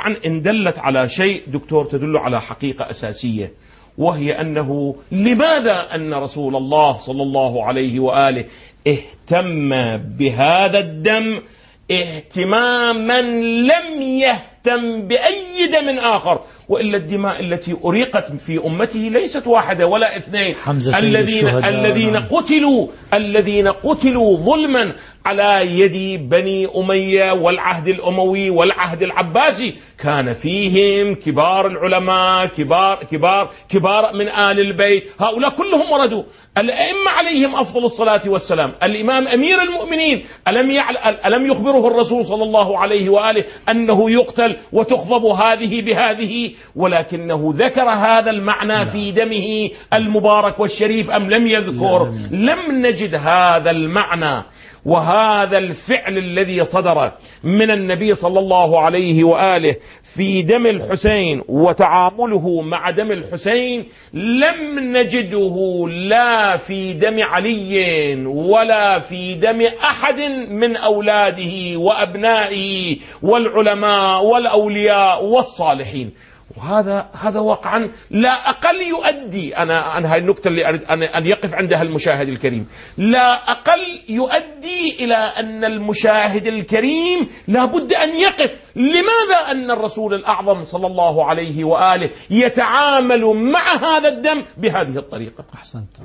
واقعا إن دلت على شيء دكتور تدل على حقيقة أساسية وهي أنه لماذا أن رسول الله صلى الله عليه وآله اهتم بهذا الدم؟ اهتماما لم يهتم بأي دم آخر وإلا الدماء التي أريقت في أمته ليست واحدة ولا اثنين. حمزة الذين الذين نعم. قتلوا الذين قتلوا ظلما على يد بني أمية والعهد الأموي والعهد العباسي. كان فيهم كبار العلماء كبار كبار كبار من آل البيت. هؤلاء كلهم وردوا. الأئمة عليهم أفضل الصلاة والسلام. الإمام أمير المؤمنين ألم, يعل... ألم يخبره الرسول صلى الله عليه وآله أنه يقتل وتخضب هذه بهذه ولكنه ذكر هذا المعنى نعم. في دمه المبارك والشريف أم لم يذكر؟ لم نجد هذا المعنى. وهذا الفعل الذي صدر من النبي صلى الله عليه وآله في دم الحسين وتعامله مع دم الحسين لم نجده لا في دم علي ولا في دم أحد من أولاده وأبنائه والعلماء والأولياء والصالحين. وهذا هذا واقعا لا أقل يؤدي أنا عن هذه النقطة اللي أريد أن يقف عندها المشاهد الكريم. لا أقل يؤدي إلى أن المشاهد الكريم لابد أن يقف. لماذا أن الرسول الأعظم صلى الله عليه وآله يتعامل مع هذا الدم بهذه الطريقة؟ أحسنت.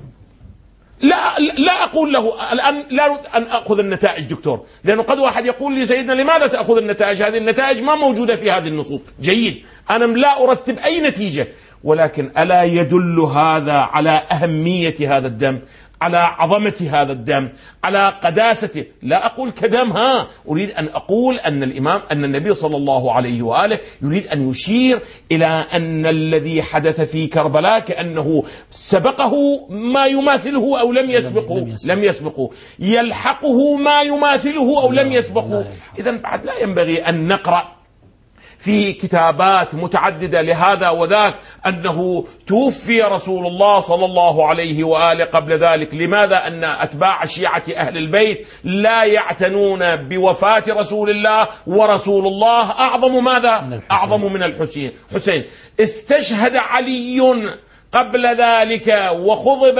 لا لا أقول له الآن لا أن أخذ النتائج دكتور. لأنه قد واحد يقول لي سيدنا لماذا تأخذ النتائج؟ هذه النتائج ما موجودة في هذه النصوص. جيد. أنا لا أرتب أي نتيجة. ولكن ألا يدل هذا على أهمية هذا الدم؟ على عظمة هذا الدم على قداسته. لا أقول كدم ها. أريد أن أقول أن الإمام أن النبي صلى الله عليه وآله يريد أن يشير إلى أن الذي حدث في كربلاء كأنه سبقه ما يماثله أو لم يسبقه. لم يسبقه. يلحقه ما يماثله أو لم يسبقه. إذا بعد لا ينبغي أن نقرأ في كتابات متعددة لهذا وذاك أنه توفي رسول الله صلى الله عليه وآله قبل ذلك، لماذا؟ أن أتباع شيعة أهل البيت لا يعتنون بوفاة رسول الله ورسول الله. أعظم ماذا؟ أعظم من الحسين، حسين. استشهد علي قبل ذلك وخضب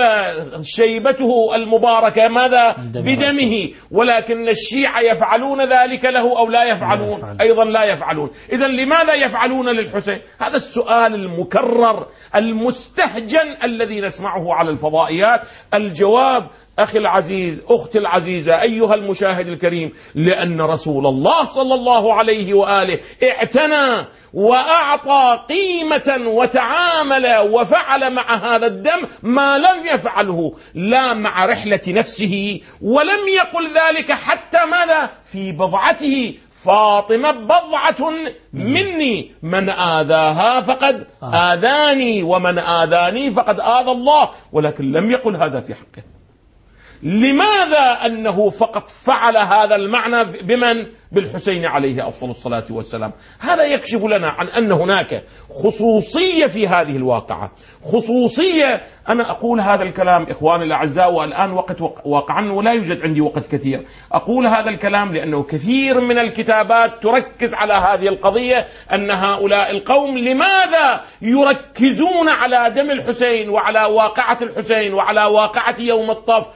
شيبته المباركة. ماذا؟ بدمه. ولكن الشيعة يفعلون ذلك له أو لا يفعلون. أيضا لا يفعلون. إذا لماذا يفعلون للحسين؟ هذا السؤال المكرر المستهجن الذي نسمعه على الفضائيات. الجواب أخي العزيز أختي العزيزة أيها المشاهد الكريم لأن رسول الله صلى الله عليه وآله اعتنى وأعطى قيمة وتعامل وفعل مع هذا الدم ما لم يفعله لا مع رحلة نفسه ولم يقل ذلك حتى ماذا؟ في بضعته. فاطمة بضعة مني من آذاها فقد آه. آذاني ومن آذاني فقد آذى الله ولكن لم يقل هذا في حقه. لماذا أنه فقط فعل هذا المعنى بمن؟ بالحسين عليه أفضل الصلاة والسلام، هذا يكشف لنا عن أن هناك خصوصية في هذه الواقعة، خصوصية أنا أقول هذا الكلام إخواني الأعزاء والآن وقت واقعا ولا يوجد عندي وقت كثير، أقول هذا الكلام لأنه كثير من الكتابات تركز على هذه القضية أن هؤلاء القوم لماذا يركزون على دم الحسين وعلى واقعة الحسين وعلى واقعة يوم الطف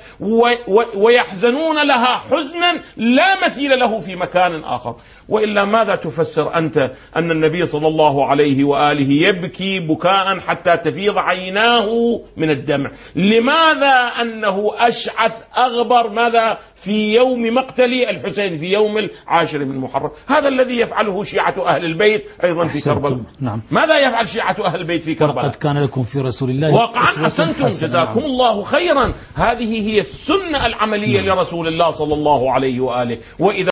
ويحزنون لها حزنا لا مثيل له في مكان آخر. وإلا ماذا تفسر أنت أن النبي صلى الله عليه وآله يبكي بكاء حتى تفيض عيناه من الدمع؟ لماذا أنه أشعث أغبر ماذا في يوم مقتل الحسين في يوم العاشر من محرم؟ هذا الذي يفعله شيعة أهل البيت أيضا في كربلاء. نعم. ماذا يفعل شيعة أهل البيت في كربلاء؟ وقد كان لكم في رسول الله واقعا أحسنتم جزاكم. الله خيرا. هذه هي السنة العملية نعم. لرسول الله صلى الله عليه وآله وإذا